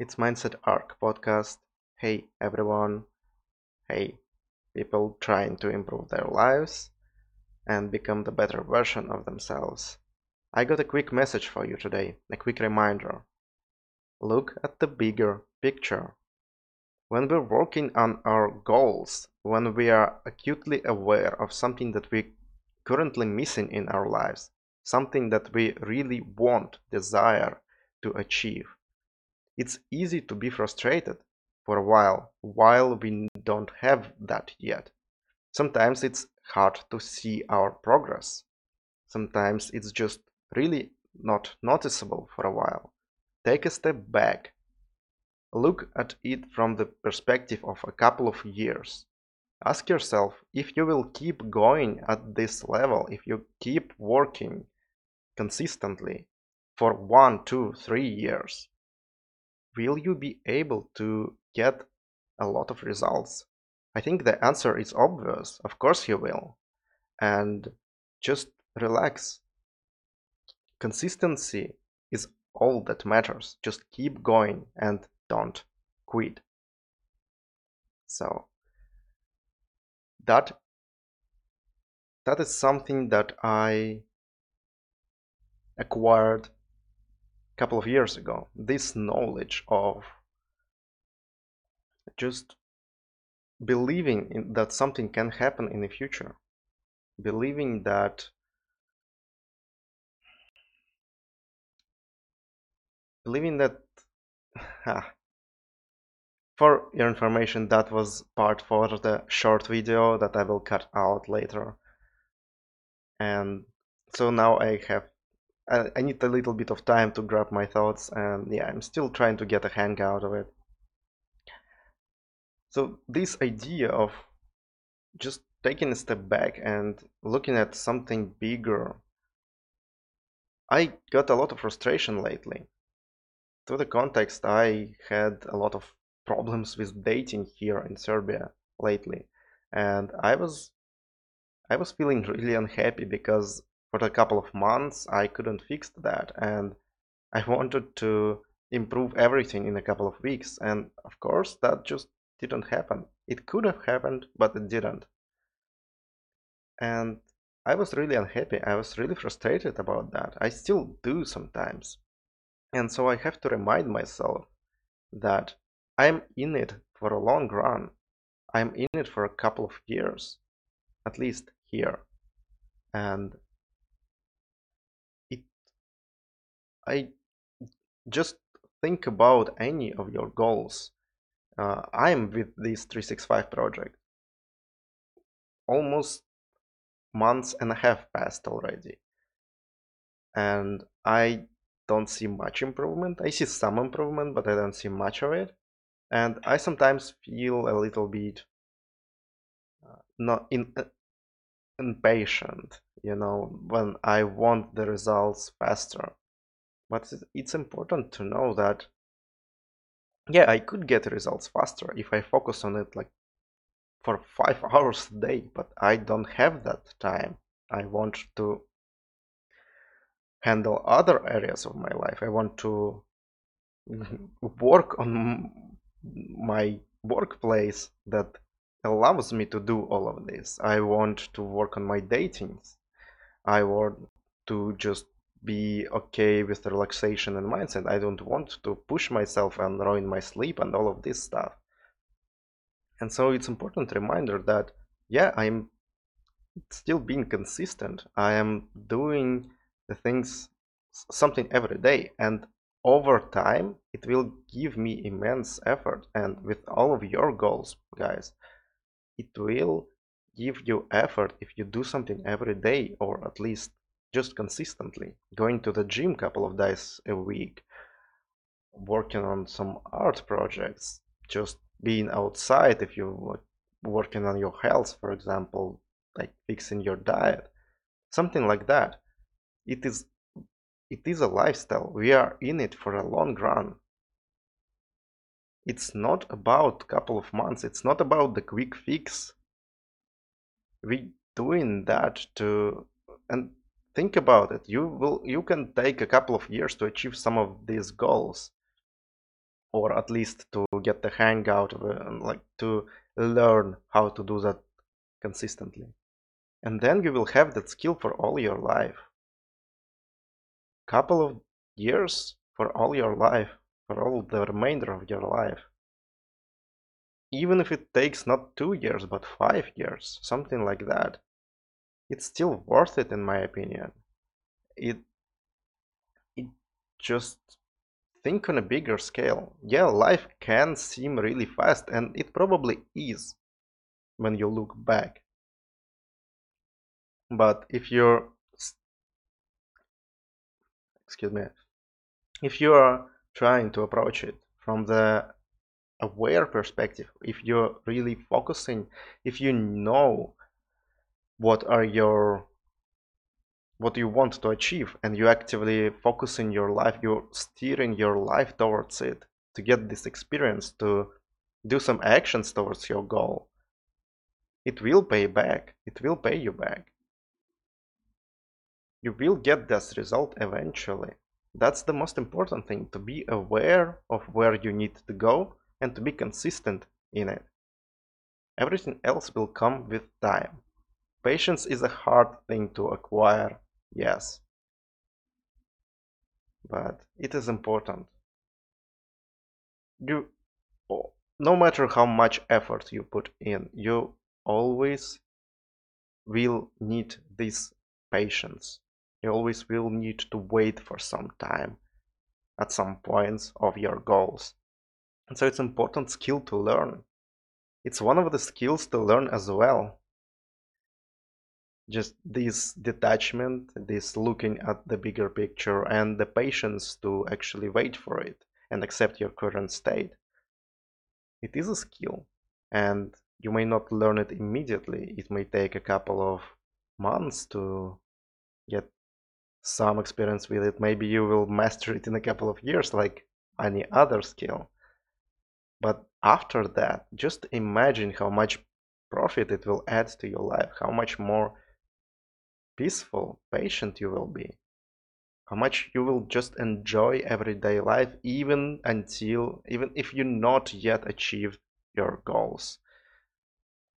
It's Mindset Ark podcast. Hey everyone. Hey people trying to improve their lives and become the better version of themselves. I got a quick message for you today, a quick reminder. Look at the bigger picture. When we're working on our goals, when we are acutely aware of something that we're currently missing in our lives, something that we really want, desire to achieve, it's easy to be frustrated for a while while we don't have that yet. Sometimes it's hard to see our progress. Sometimes it's just really not noticeable for a while. Take a step back. Look at it from the perspective of a couple of years. Ask yourself if you will keep going at this level, if you keep working consistently for one, two, three years will you be able to get a lot of results? I think the answer is obvious. Of course you will. And just relax. Consistency is all that matters. Just keep going and don't quit. So that that is something that I acquired couple of years ago this knowledge of just believing in, that something can happen in the future believing that believing that ah, for your information that was part for the short video that I will cut out later. And so now I have I, need a little bit of time to grab my thoughts and yeah I'm still trying to get a hang out of it. So this idea of just taking a step back and looking at something bigger I got a lot of frustration lately. To the context I had a lot of problems with dating here in Serbia lately. And I was I was feeling really unhappy because for a couple of months I couldn't fix that and I wanted to improve everything in a couple of weeks and of course that just didn't happen. It could have happened but it didn't. And I was really unhappy. I was really frustrated about that. I still do sometimes. And so I have to remind myself that I'm in it for a long run. I'm in it for a couple of years, at least here. And I just think about any of your goals. Uh, I'm with this 365 project. Almost months and a half passed already. And I don't see much improvement. I see some improvement, but I don't see much of it. And I sometimes feel a little bit uh, not in, uh, impatient, you know, when I want the results faster but it's important to know that yeah i could get results faster if i focus on it like for five hours a day but i don't have that time. I want to handle other areas of my life. I want to work on my workplace that allows me to do all of this. I want to work on my datings i want to just be okay with relaxation and mindset. I don't want to push myself and ruin my sleep and all of this stuff. And so it's important reminder that yeah, I'm still being consistent. I am doing the things something every day and over time it will give me immense effort and with all of your goals guys it will give you effort if you do something every day or at least just consistently going to the gym couple of days a week working on some art projects just being outside if you're working on your health for example like fixing your diet something like that. It is it is a lifestyle. We are in it for a long run. It's not about a couple of months. It's not about the quick fix. We doing that to and think about it. You will you can take a couple of years to achieve some of these goals or at least to get the hang out of it and like to learn how to do that consistently. And then you will have that skill for all your life. Couple of years for all your life for all the remainder of your life. Even if it takes not two years but five years something like that it's still worth it in my opinion it it just think on a bigger scale. Yeah, life can seem really fast, and it probably is when you look back. But if you're, excuse me, if you are trying to approach it from the aware perspective, if you're really focusing, if you know what are your what you want to achieve? And you actively focusing your life you're steering your life towards it to get this experience to do some actions towards your goal. It will pay back. It will pay you back. You will get this result eventually. That's the most important thing to be aware of where you need to go and to be consistent in it. Everything else will come with time patience is a hard thing to acquire Yes. But it is important. You, no matter how much effort you put in, you always will need this patience. You always will need to wait for some time at some points of your goals. And so it's important skill to learn. It's one of the skills to learn as well just this detachment, this looking at the bigger picture, and the patience to actually wait for it and accept your current state. It is a skill, and you may not learn it immediately. It may take a couple of months to get some experience with it. Maybe you will master it in a couple of years, like any other skill. But after that, just imagine how much profit it will add to your life, how much more peaceful, patient you will be, how much you will just enjoy everyday life even until, even if you not yet achieved your goals.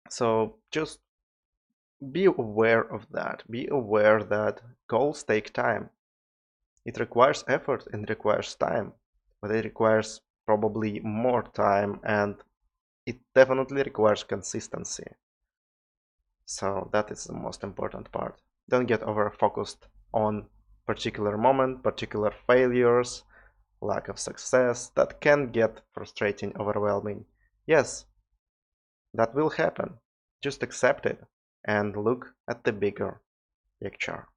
So just be aware of that. Be aware that goals take time. It requires effort and requires time, but it requires probably more time and it definitely requires consistency. So that is the most important part. Don't get over focused on particular moment, particular failures, lack of success. That can get frustrating, overwhelming. Yes, that will happen. Just accept it and look at the bigger picture.